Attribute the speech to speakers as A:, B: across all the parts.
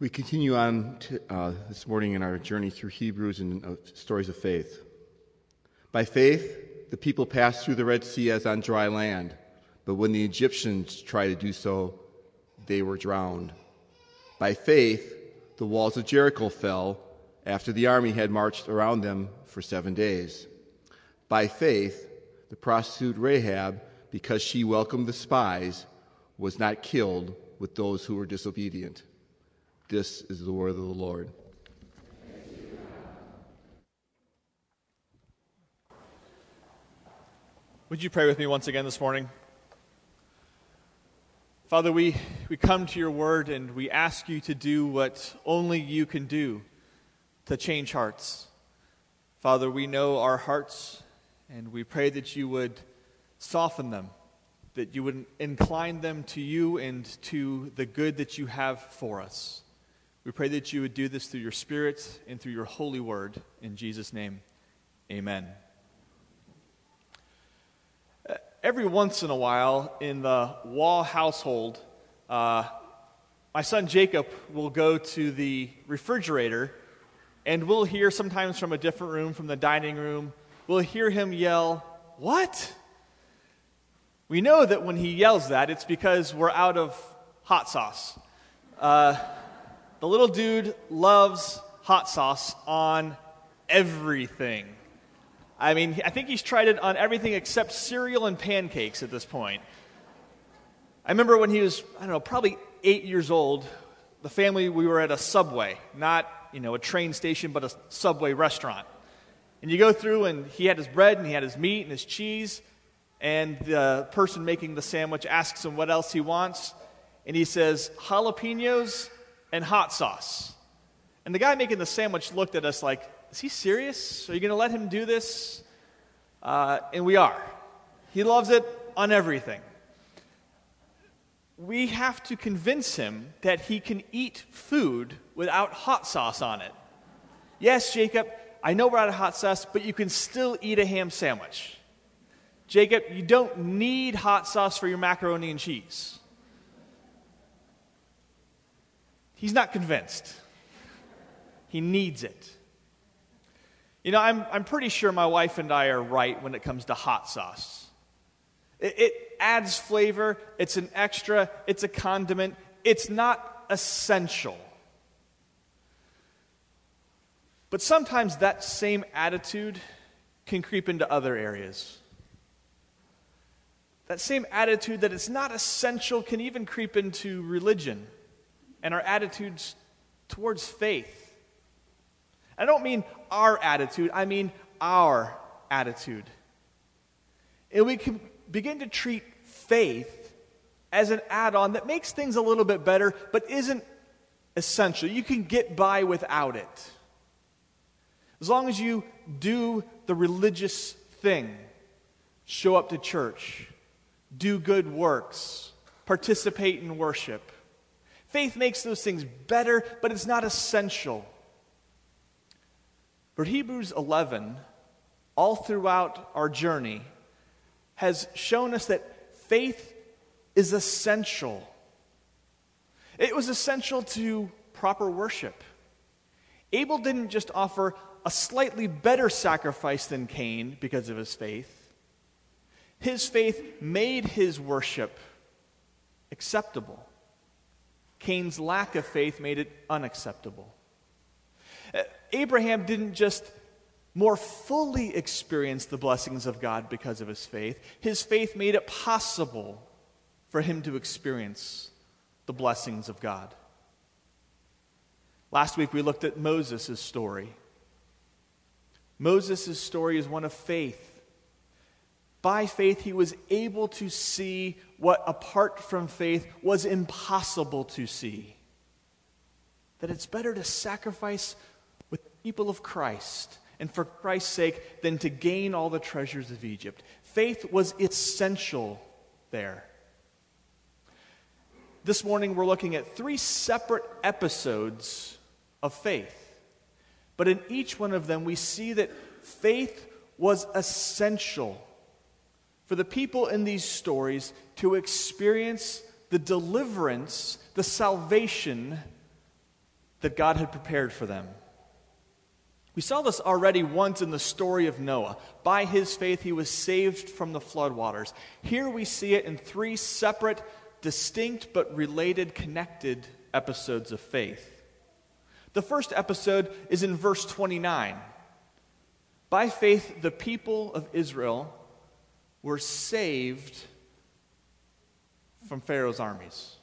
A: We continue on to, uh, this morning in our journey through Hebrews and uh, stories of faith. By faith, the people passed through the Red Sea as on dry land, but when the Egyptians tried to do so, they were drowned. By faith, the walls of Jericho fell after the army had marched around them for seven days. By faith, the prostitute Rahab, because she welcomed the spies, was not killed with those who were disobedient. This is the word of the Lord.
B: Would you pray with me once again this morning? Father, we, we come to your word and we ask you to do what only you can do to change hearts. Father, we know our hearts and we pray that you would soften them, that you would incline them to you and to the good that you have for us. We pray that you would do this through your Spirit and through your holy word. In Jesus' name, amen. Uh, every once in a while in the Wall household, uh, my son Jacob will go to the refrigerator and we'll hear sometimes from a different room, from the dining room, we'll hear him yell, What? We know that when he yells that, it's because we're out of hot sauce. Uh, the little dude loves hot sauce on everything. I mean, I think he's tried it on everything except cereal and pancakes at this point. I remember when he was, I don't know, probably eight years old, the family, we were at a subway, not, you know, a train station, but a subway restaurant. And you go through, and he had his bread, and he had his meat, and his cheese, and the person making the sandwich asks him what else he wants, and he says, jalapenos and hot sauce. And the guy making the sandwich looked at us like, Is he serious? Are you going to let him do this? Uh, and we are. He loves it on everything. We have to convince him that he can eat food without hot sauce on it. Yes, Jacob, I know we're out of hot sauce, but you can still eat a ham sandwich. Jacob, you don't need hot sauce for your macaroni and cheese. He's not convinced. He needs it. You know, I'm, I'm pretty sure my wife and I are right when it comes to hot sauce. It, it adds flavor, it's an extra, it's a condiment, it's not essential. But sometimes that same attitude can creep into other areas. That same attitude that it's not essential can even creep into religion and our attitudes towards faith. I don't mean our attitude, I mean our attitude. And we can begin to treat faith as an add on that makes things a little bit better, but isn't essential. You can get by without it. As long as you do the religious thing, show up to church, do good works, participate in worship Faith makes those things better, but it's not essential. But Hebrews 11, all throughout our journey, has shown us that faith is essential. It was essential to proper worship. Abel didn't just offer a slightly better sacrifice than Cain because of his faith. His faith made his worship acceptable. Cain's lack of faith made it unacceptable. Uh, Abraham didn't just more fully experience the blessings of God because of his faith, his faith made it possible for him to experience the blessings of God. Last week we looked at Moses' story. Moses' story is one of faith. By faith, he was able to see what, apart from faith, was impossible to see. That it's better to sacrifice with the people of Christ and for Christ's sake than to gain all the treasures of Egypt. Faith was essential there. This morning, we're looking at three separate episodes of faith. But in each one of them, we see that faith was essential for the people in these stories to experience the deliverance, the salvation that God had prepared for them. We saw this already once in the story of Noah. By his faith, he was saved from the floodwaters. Here we see it in three separate, distinct, but related, connected episodes of faith. The first episode is in verse 29. By faith, the people of Israel were saved from Pharaoh's armies.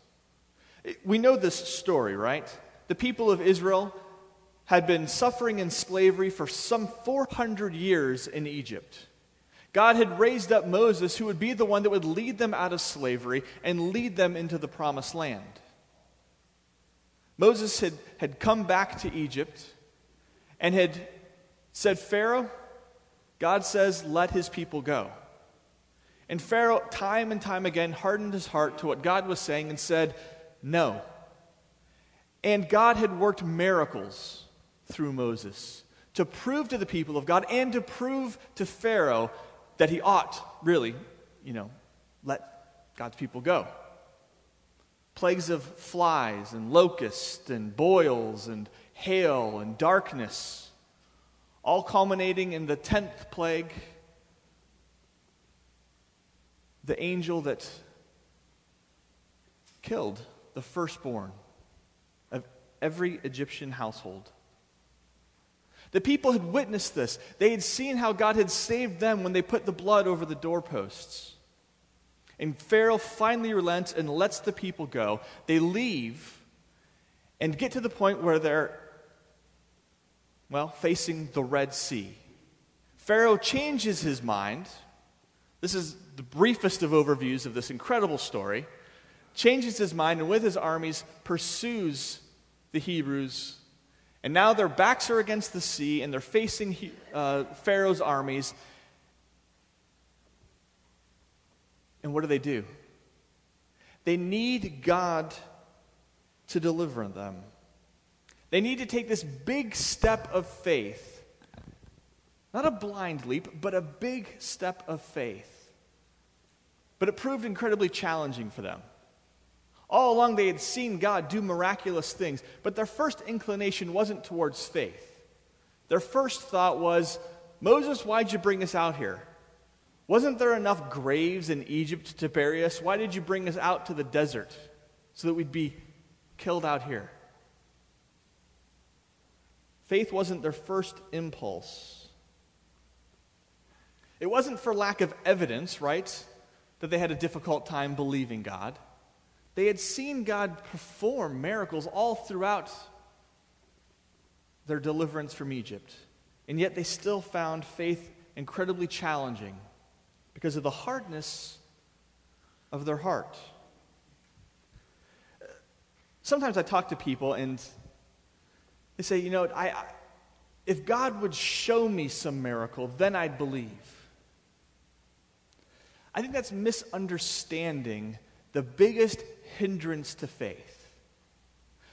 B: We know this story, right? The people of Israel had been suffering in slavery for some 400 years in Egypt. God had raised up Moses, who would be the one that would lead them out of slavery and lead them into the promised land. Moses had, had come back to Egypt and had said, Pharaoh, God says, let his people go. And Pharaoh, time and time again, hardened his heart to what God was saying and said, No. And God had worked miracles through Moses to prove to the people of God and to prove to Pharaoh that he ought, really, you know, let God's people go. Plagues of flies and locusts and boils and hail and darkness, all culminating in the tenth plague the angel that killed the firstborn of every Egyptian household. The people had witnessed this. They had seen how God had saved them when they put the blood over the doorposts. And Pharaoh finally relents and lets the people go. They leave and get to the point where they're, well, facing the Red Sea. Pharaoh changes his mind. This is the briefest of overviews of this incredible story, changes his mind and with his armies pursues the Hebrews. And now their backs are against the sea and they're facing uh, Pharaoh's armies. And what do they do? They need God to deliver them. They need to take this big step of faith. Not a blind leap, but a big step of faith. But it proved incredibly challenging for them. All along, they had seen God do miraculous things, but their first inclination wasn't towards faith. Their first thought was, Moses, why'd you bring us out here? Wasn't there enough graves in Egypt to bury us? Why did you bring us out to the desert so that we'd be killed out here? Faith wasn't their first impulse. It wasn't for lack of evidence, right? That they had a difficult time believing God. They had seen God perform miracles all throughout their deliverance from Egypt. And yet they still found faith incredibly challenging because of the hardness of their heart. Sometimes I talk to people and they say, you know, I, I, if God would show me some miracle, then I'd believe. I think that's misunderstanding the biggest hindrance to faith.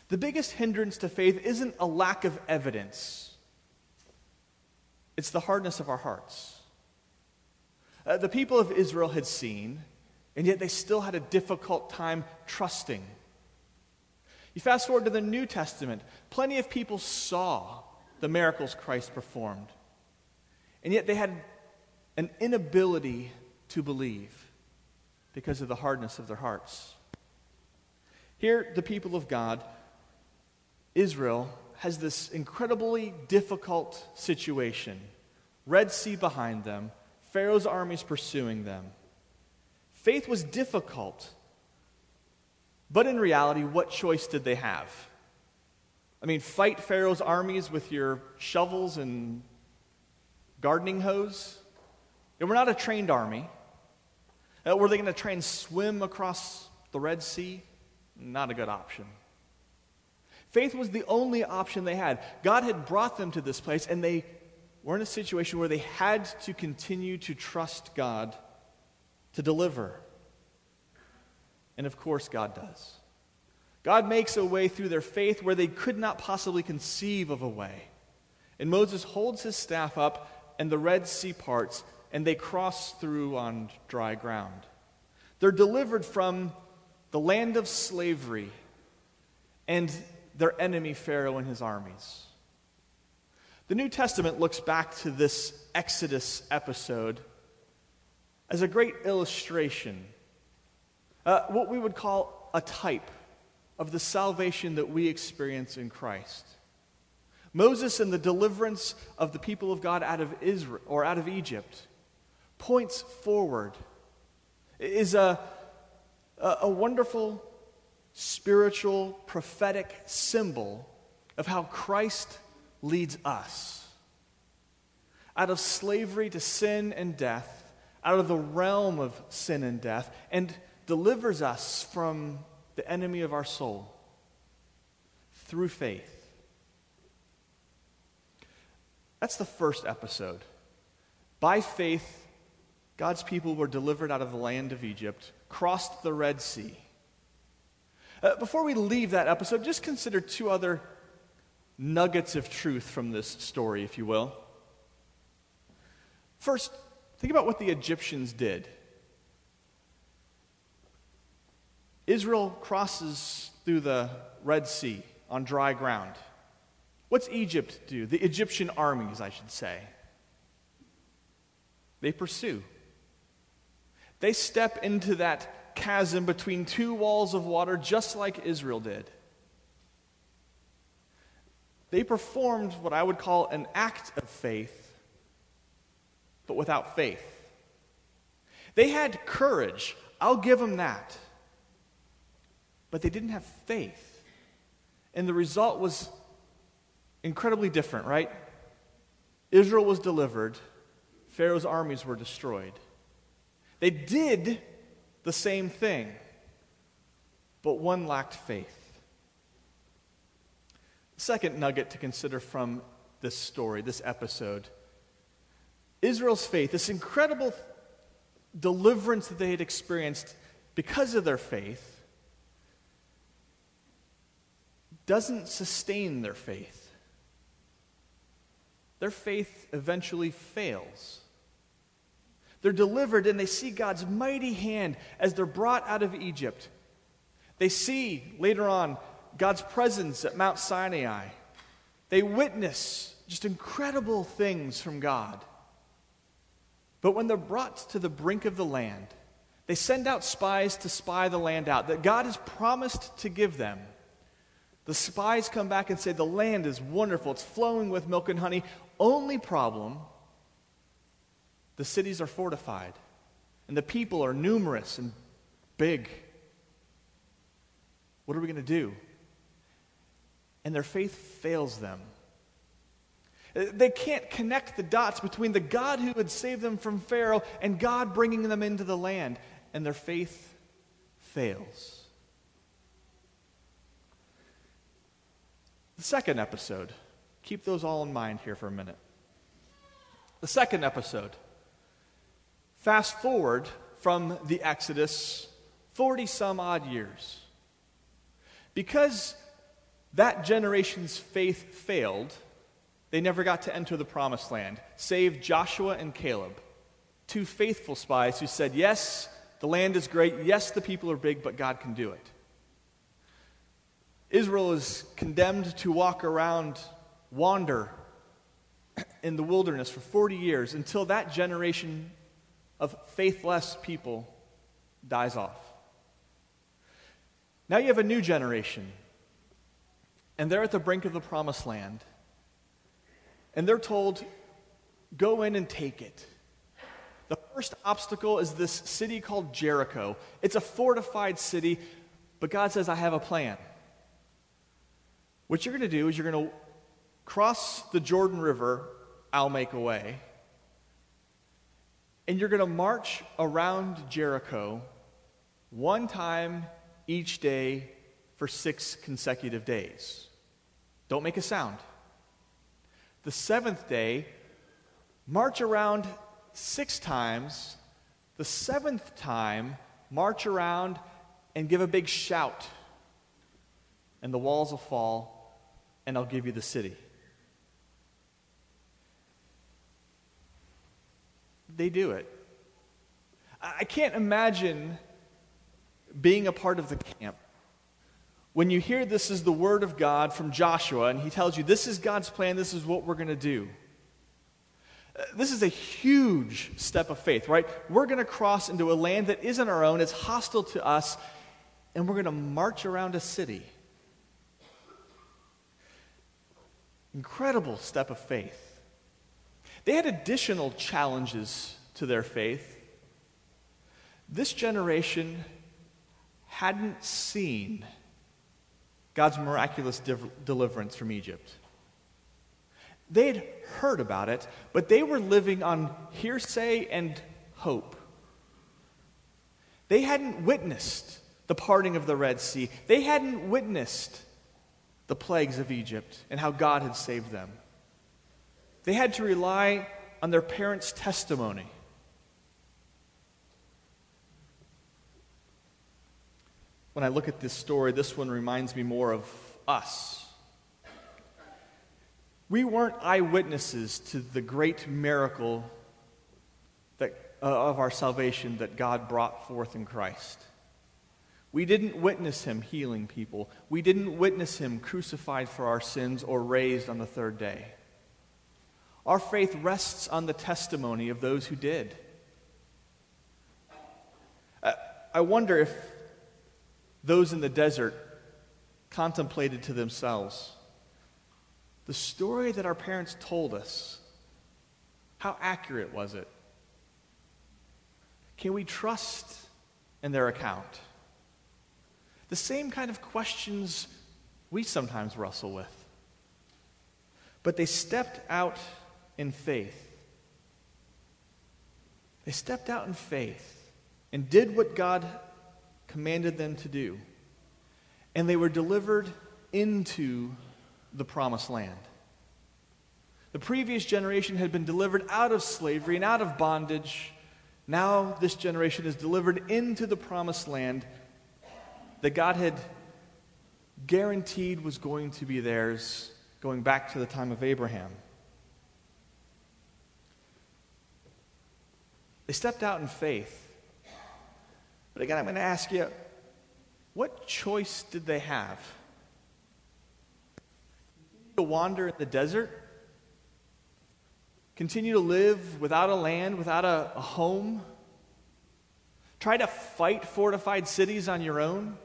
B: The biggest hindrance to faith isn't a lack of evidence, it's the hardness of our hearts. Uh, the people of Israel had seen, and yet they still had a difficult time trusting. You fast forward to the New Testament, plenty of people saw the miracles Christ performed, and yet they had an inability to believe because of the hardness of their hearts. Here, the people of God, Israel, has this incredibly difficult situation Red Sea behind them, Pharaoh's armies pursuing them. Faith was difficult, but in reality, what choice did they have? I mean, fight Pharaoh's armies with your shovels and gardening hose? They were not a trained army. Uh, were they going to try and swim across the Red Sea? Not a good option. Faith was the only option they had. God had brought them to this place, and they were in a situation where they had to continue to trust God to deliver. And of course, God does. God makes a way through their faith where they could not possibly conceive of a way. And Moses holds his staff up, and the Red Sea parts, and they cross through on dry ground. They're delivered from the land of slavery. And their enemy Pharaoh and his armies. The New Testament looks back to this Exodus episode as a great illustration, uh, what we would call a type of the salvation that we experience in Christ. Moses and the deliverance of the people of God out of Israel or out of Egypt points forward. Is a, a, wonderful spiritual prophetic symbol of how Christ leads us out of slavery to sin and death, out of the realm of sin and death, and delivers us from the enemy of our soul through faith. That's the first episode. By faith, God's people were delivered out of the land of Egypt, crossed the Red Sea. Uh, before we leave that episode, just consider two other nuggets of truth from this story, if you will. First, think about what the Egyptians did. Israel crosses through the Red Sea on dry ground. What's Egypt do? The Egyptian armies, I should say. They pursue. They step into that chasm between two walls of water, just like Israel did. They performed what I would call an act of faith, but without faith. They had courage. I'll give them that. But they didn't have faith. And the result was incredibly different, right? Israel was delivered, Pharaoh's armies were destroyed. They did the same thing, but one lacked faith. Second nugget to consider from this story, this episode Israel's faith, this incredible deliverance that they had experienced because of their faith, doesn't sustain their faith their faith eventually fails. They're delivered and they see God's mighty hand as they're brought out of Egypt. They see later on God's presence at Mount Sinai. They witness just incredible things from God. But when they're brought to the brink of the land, they send out spies to spy the land out that God has promised to give them. The spies come back and say, The land is wonderful. It's flowing with milk and honey. Only problem the cities are fortified, and the people are numerous and big. What are we going to do? And their faith fails them. They can't connect the dots between the God who would save them from Pharaoh and God bringing them into the land, and their faith fails. The second episode, keep those all in mind here for a minute. The second episode, fast forward from the Exodus 40 some odd years. Because that generation's faith failed, they never got to enter the promised land, save Joshua and Caleb, two faithful spies who said, Yes, the land is great. Yes, the people are big, but God can do it. Israel is condemned to walk around, wander in the wilderness for 40 years until that generation of faithless people dies off. Now you have a new generation, and they're at the brink of the promised land, and they're told, go in and take it. The first obstacle is this city called Jericho. It's a fortified city, but God says, I have a plan. What you're going to do is you're going to cross the Jordan River, I'll make a way, and you're going to march around Jericho one time each day for six consecutive days. Don't make a sound. The seventh day, march around six times. The seventh time, march around and give a big shout, and the walls will fall and I'll give you the city. They do it. I can't imagine being a part of the camp when you hear this is the word of God from Joshua, and he tells you this is God's plan, this is what we're going to do. Uh, this is a huge step of faith, right? We're going to cross into a land that isn't our own, it's hostile to us, and we're going to march around a city. Incredible step of faith. They had additional challenges to their faith. This generation hadn't seen God's miraculous deliverance from Egypt. They'd heard about it, but they were living on hearsay and hope. They hadn't witnessed the parting of the Red Sea, they hadn't witnessed the plagues of Egypt and how God had saved them. They had to rely on their parents' testimony. When I look at this story, this one reminds me more of us. We weren't eyewitnesses to the great miracle that, uh, of our salvation that God brought forth in Christ. We didn't witness him healing people. We didn't witness him crucified for our sins or raised on the third day. Our faith rests on the testimony of those who did. I wonder if those in the desert contemplated to themselves the story that our parents told us. How accurate was it? Can we trust in their account? The same kind of questions we sometimes wrestle with. But they stepped out in faith. They stepped out in faith and did what God commanded them to do. And they were delivered into the promised land. The previous generation had been delivered out of slavery and out of bondage. Now, this generation is delivered into the promised land that God had guaranteed was going to be theirs going back to the time of Abraham. They stepped out in faith. But again, I'm going to ask you what choice did they have? To wander in the desert? Continue to live without a land, without a, a home? Try to fight fortified cities on your own?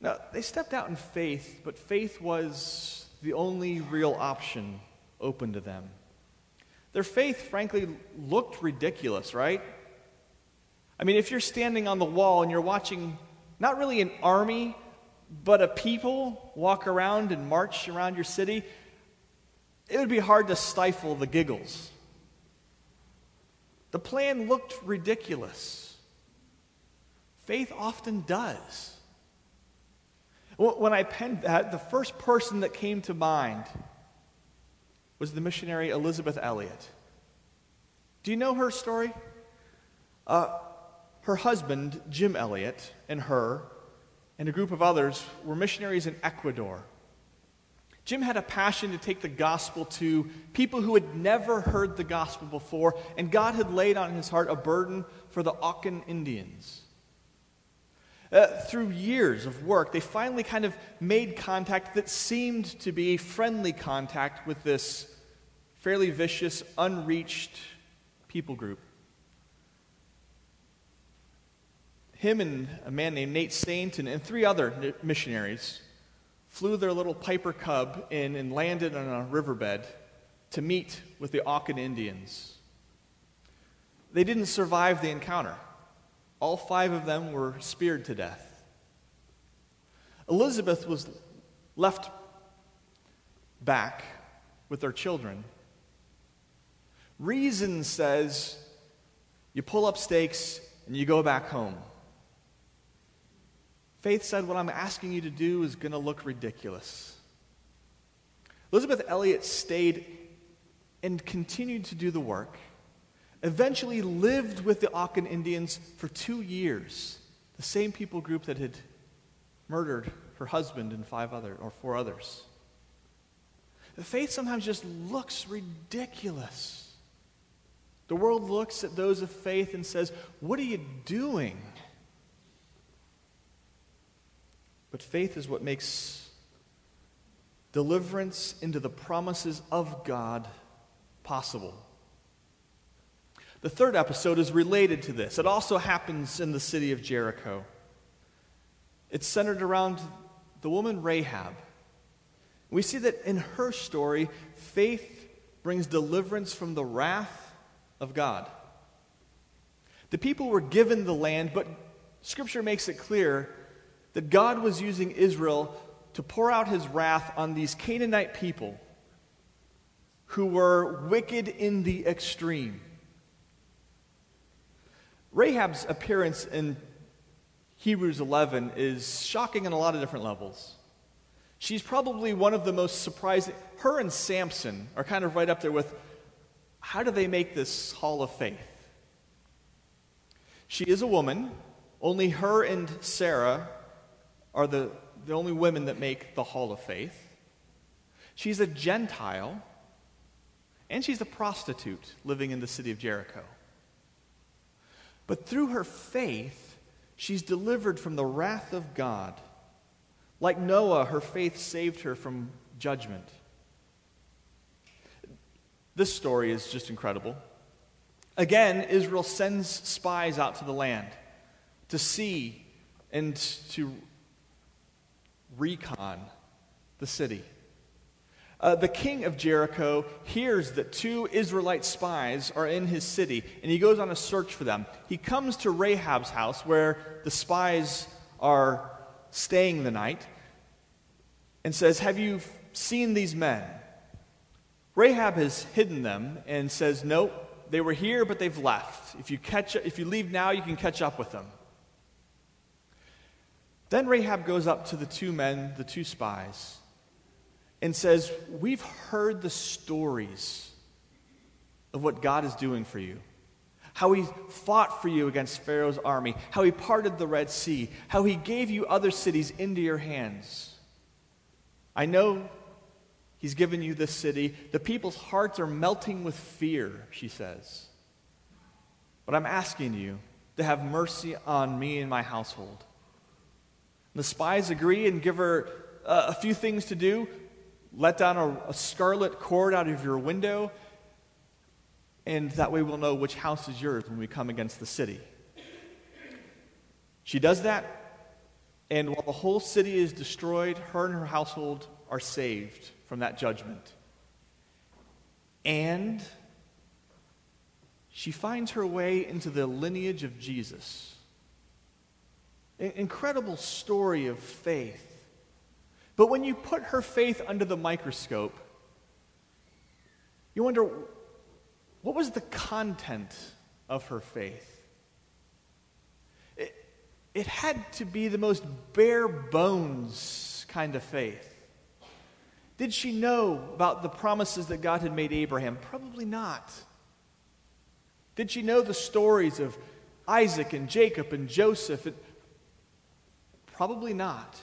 B: Now, they stepped out in faith, but faith was the only real option open to them. Their faith, frankly, looked ridiculous, right? I mean, if you're standing on the wall and you're watching not really an army, but a people walk around and march around your city, it would be hard to stifle the giggles. The plan looked ridiculous. Faith often does. When I penned that, the first person that came to mind was the missionary Elisabeth Elliot. Do you know her story? Uh, her husband, Jim Elliot, and her, and a group of others were missionaries in Ecuador. Jim had a passion to take the gospel to people who had never heard the gospel before, and God had laid on his heart a burden for the Auca Indians. Uh, through years of work, they finally kind of made contact that seemed to be friendly contact with this fairly vicious, unreached people group. Him and a man named Nate Saint and three other missionaries flew their little Piper Cub in and landed on a riverbed to meet with the Auca Indians. They didn't survive the encounter. All five of them were speared to death. Elisabeth was left back with their children. Reason says you pull up stakes and you go back home. Faith said, What I'm asking you to do is going to look ridiculous. Elisabeth Elliot stayed and continued to do the work eventually lived with the Auca Indians for two years, the same people group that had murdered her husband and five other or four others. The faith sometimes just looks ridiculous. The world looks at those of faith and says, What are you doing? But faith is what makes deliverance into the promises of God possible. The third episode is related to this. It also happens in the city of Jericho. It's centered around the woman Rahab. We see that in her story, faith brings deliverance from the wrath of God. The people were given the land, but Scripture makes it clear that God was using Israel to pour out his wrath on these Canaanite people who were wicked in the extreme. Rahab's appearance in Hebrews 11 is shocking on a lot of different levels. She's probably one of the most surprising. Her and Samson are kind of right up there with how do they make this hall of faith? She is a woman. Only her and Sarah are the, the only women that make the hall of faith. She's a Gentile, and she's a prostitute living in the city of Jericho. But through her faith, she's delivered from the wrath of God. Like Noah, her faith saved her from judgment. This story is just incredible. Again, Israel sends spies out to the land to see and to recon the city. Uh, the king of Jericho hears that two Israelite spies are in his city, and he goes on a search for them. He comes to Rahab's house where the spies are staying the night and says, Have you seen these men? Rahab has hidden them and says, Nope, they were here, but they've left. If you, catch, if you leave now, you can catch up with them. Then Rahab goes up to the two men, the two spies, and says, We've heard the stories of what God is doing for you. How he fought for you against Pharaoh's army, how he parted the Red Sea, how he gave you other cities into your hands. I know he's given you this city. The people's hearts are melting with fear, she says. But I'm asking you to have mercy on me and my household. The spies agree and give her uh, a few things to do let down a, a scarlet cord out of your window, and that way we'll know which house is yours when we come against the city. She does that, and while the whole city is destroyed, her and her household are saved from that judgment. And she finds her way into the lineage of Jesus. An incredible story of faith but when you put her faith under the microscope, you wonder what was the content of her faith? It, it had to be the most bare bones kind of faith. Did she know about the promises that God had made Abraham? Probably not. Did she know the stories of Isaac and Jacob and Joseph? Probably not.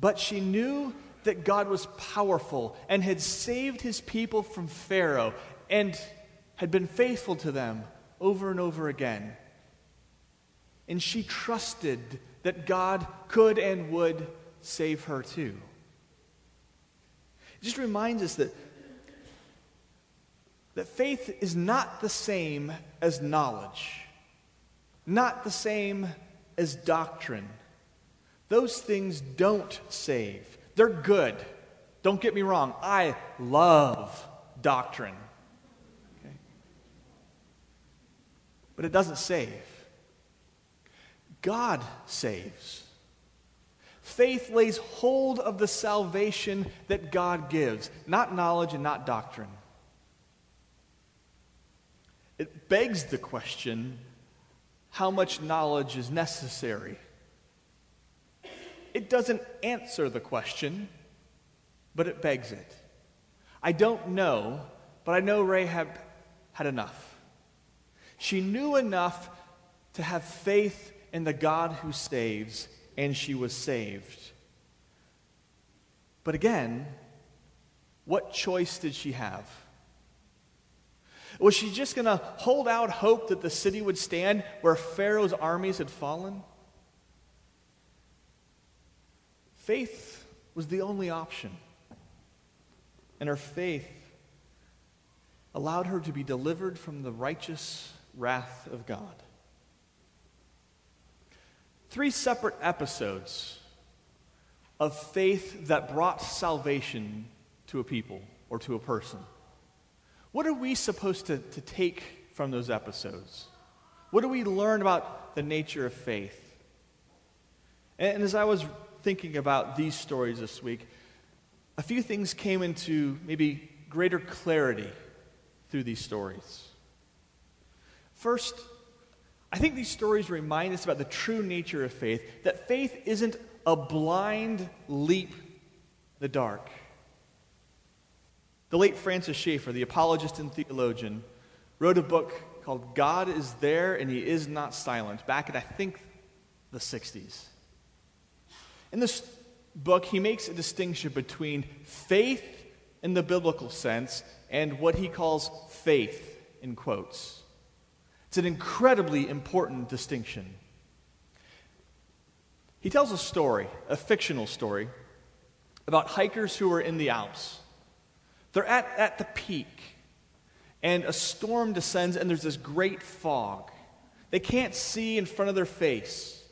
B: But she knew that God was powerful and had saved his people from Pharaoh and had been faithful to them over and over again. And she trusted that God could and would save her too. It just reminds us that, that faith is not the same as knowledge, not the same as doctrine. Those things don't save. They're good. Don't get me wrong. I love doctrine. Okay? But it doesn't save. God saves. Faith lays hold of the salvation that God gives, not knowledge and not doctrine. It begs the question how much knowledge is necessary? It doesn't answer the question, but it begs it. I don't know, but I know Rahab had enough. She knew enough to have faith in the God who saves, and she was saved. But again, what choice did she have? Was she just going to hold out hope that the city would stand where Pharaoh's armies had fallen? faith was the only option. And her faith allowed her to be delivered from the righteous wrath of God. Three separate episodes of faith that brought salvation to a people or to a person. What are we supposed to, to take from those episodes? What do we learn about the nature of faith? And, and as I was thinking about these stories this week, a few things came into maybe greater clarity through these stories. First, I think these stories remind us about the true nature of faith, that faith isn't a blind leap in the dark. The late Francis Schaeffer, the apologist and theologian, wrote a book called God is There and He Is Not Silent back in, I think, the 60s. In this book, he makes a distinction between faith in the biblical sense and what he calls faith, in quotes. It's an incredibly important distinction. He tells a story, a fictional story, about hikers who are in the Alps. They're at, at the peak, and a storm descends, and there's this great fog. They can't see in front of their face.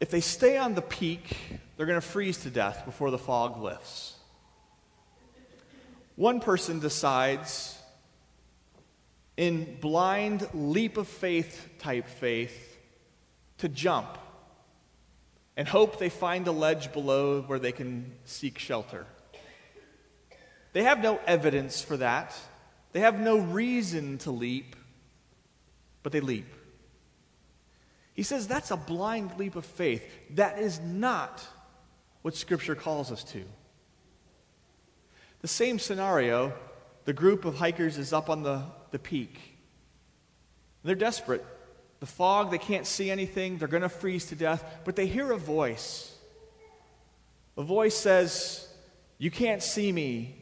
B: If they stay on the peak, they're going to freeze to death before the fog lifts. One person decides, in blind leap of faith type faith, to jump and hope they find a ledge below where they can seek shelter. They have no evidence for that, they have no reason to leap, but they leap. He says that's a blind leap of faith. That is not what Scripture calls us to. The same scenario the group of hikers is up on the, the peak. They're desperate. The fog, they can't see anything, they're going to freeze to death, but they hear a voice. A voice says, You can't see me,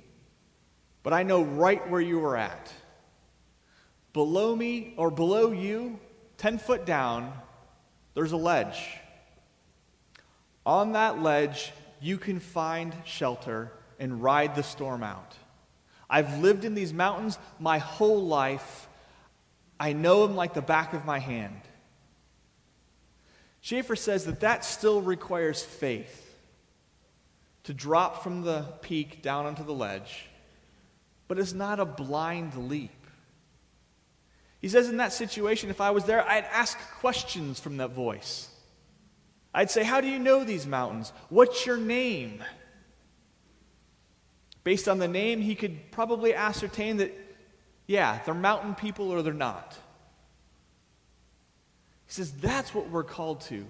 B: but I know right where you are at. Below me, or below you, 10 foot down, there's a ledge. On that ledge, you can find shelter and ride the storm out. I've lived in these mountains my whole life. I know them like the back of my hand. Schaeffer says that that still requires faith to drop from the peak down onto the ledge, but it's not a blind leap. He says, in that situation, if I was there, I'd ask questions from that voice. I'd say, How do you know these mountains? What's your name? Based on the name, he could probably ascertain that, yeah, they're mountain people or they're not. He says, That's what we're called to.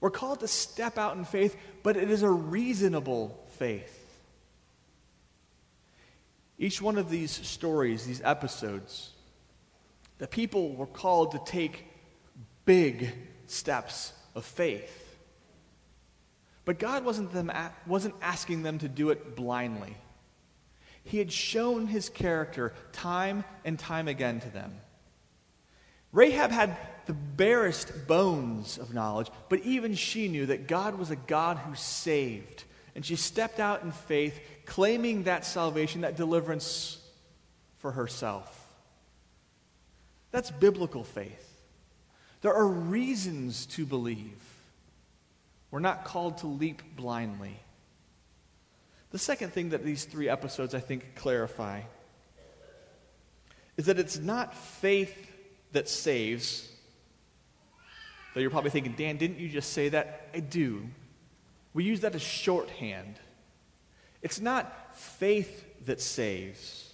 B: We're called to step out in faith, but it is a reasonable faith. Each one of these stories, these episodes, the people were called to take big steps of faith. But God wasn't, them, wasn't asking them to do it blindly. He had shown his character time and time again to them. Rahab had the barest bones of knowledge, but even she knew that God was a God who saved. And she stepped out in faith, claiming that salvation, that deliverance for herself. That's biblical faith. There are reasons to believe. We're not called to leap blindly. The second thing that these three episodes, I think, clarify is that it's not faith that saves. Though you're probably thinking, Dan, didn't you just say that? I do. We use that as shorthand. It's not faith that saves.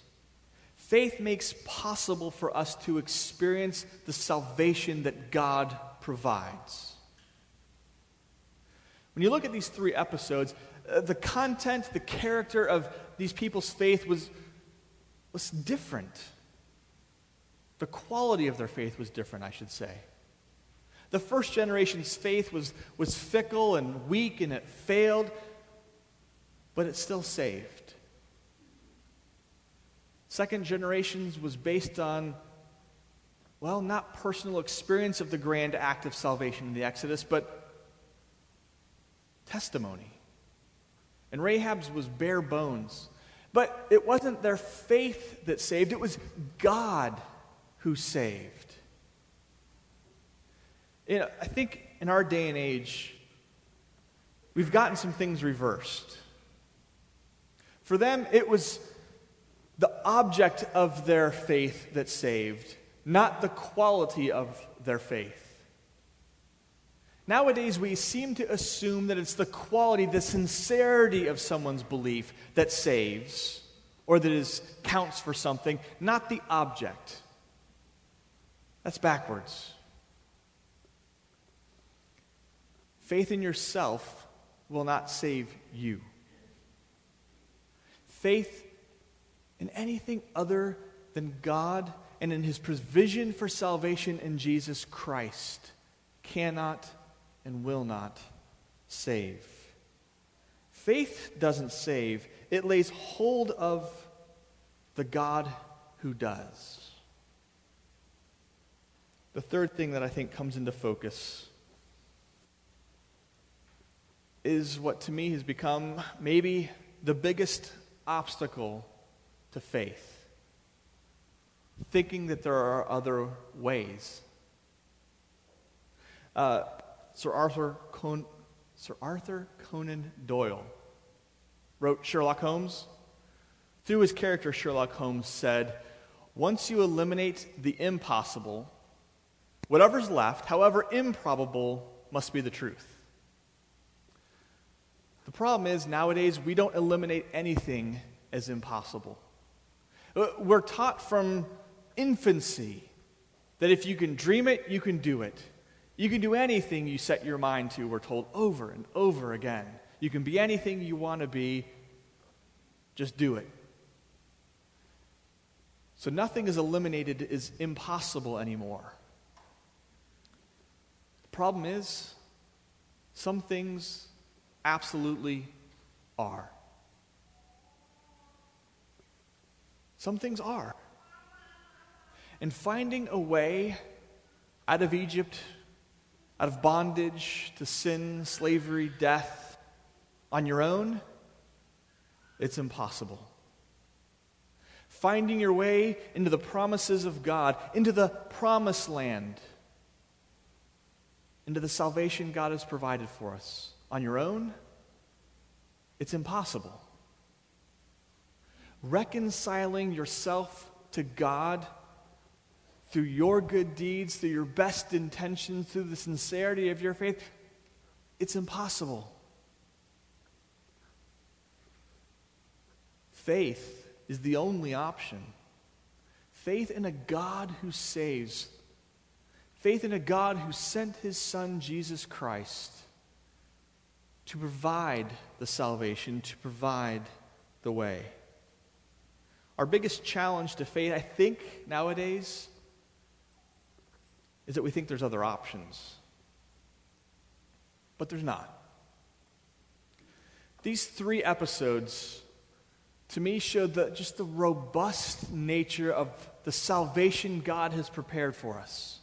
B: Faith makes possible for us to experience the salvation that God provides. When you look at these three episodes, uh, the content, the character of these people's faith was, was different. The quality of their faith was different, I should say. The first generation's faith was, was fickle and weak and it failed, but it still saved. Second generations was based on, well, not personal experience of the grand act of salvation in the Exodus, but testimony. And Rahab's was bare bones. But it wasn't their faith that saved, it was God who saved. You know, I think in our day and age, we've gotten some things reversed. For them, it was the object of their faith that saved, not the quality of their faith. Nowadays, we seem to assume that it's the quality, the sincerity of someone's belief that saves or that is, counts for something, not the object. That's backwards. Faith in yourself will not save you. Faith in anything other than God and in his provision for salvation in Jesus Christ cannot and will not save. Faith doesn't save, it lays hold of the God who does. The third thing that I think comes into focus is what to me has become maybe the biggest obstacle to faith thinking that there are other ways. Uh, Sir Arthur, Con- Sir Arthur Conan Doyle wrote Sherlock Holmes. Through his character, Sherlock Holmes said, Once you eliminate the impossible, whatever's left, however improbable, must be the truth. The problem is, nowadays, we don't eliminate anything as impossible. Uh, we're taught from infancy that if you can dream it, you can do it. You can do anything you set your mind to, we're told over and over again. You can be anything you want to be, just do it. So nothing is eliminated is impossible anymore. The problem is, some things absolutely are. Some things are. And finding a way out of Egypt out of bondage to sin, slavery, death on your own, it's impossible. Finding your way into the promises of God, into the promised land, into the salvation God has provided for us on your own, it's impossible. Reconciling yourself to God through your good deeds, through your best intentions, through the sincerity of your faith, it's impossible. Faith is the only option. Faith in a God who saves. Faith in a God who sent his Son, Jesus Christ, to provide the salvation, to provide the way. Our biggest challenge to faith, I think, nowadays, is that we think there's other options. But there's not. These three episodes, to me, show the, just the robust nature of the salvation God has prepared for us.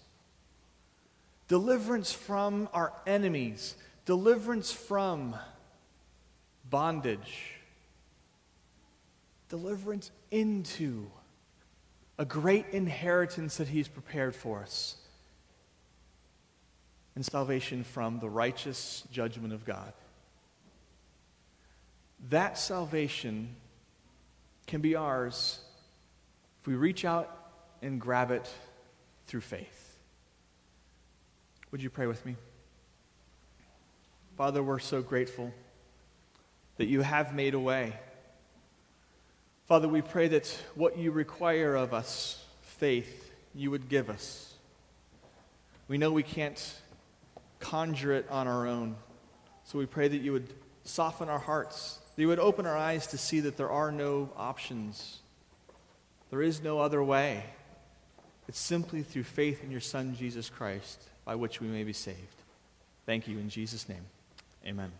B: Deliverance from our enemies, deliverance from bondage, deliverance into a great inheritance that He's prepared for us and salvation from the righteous judgment of God. That salvation can be ours if we reach out and grab it through faith. Would you pray with me? Father, we're so grateful that you have made a way. Father, we pray that what you require of us, faith, you would give us. We know we can't conjure it on our own. So we pray that you would soften our hearts, that you would open our eyes to see that there are no options. There is no other way. It's simply through faith in your Son, Jesus Christ, by which we may be saved. Thank you in Jesus' name. Amen.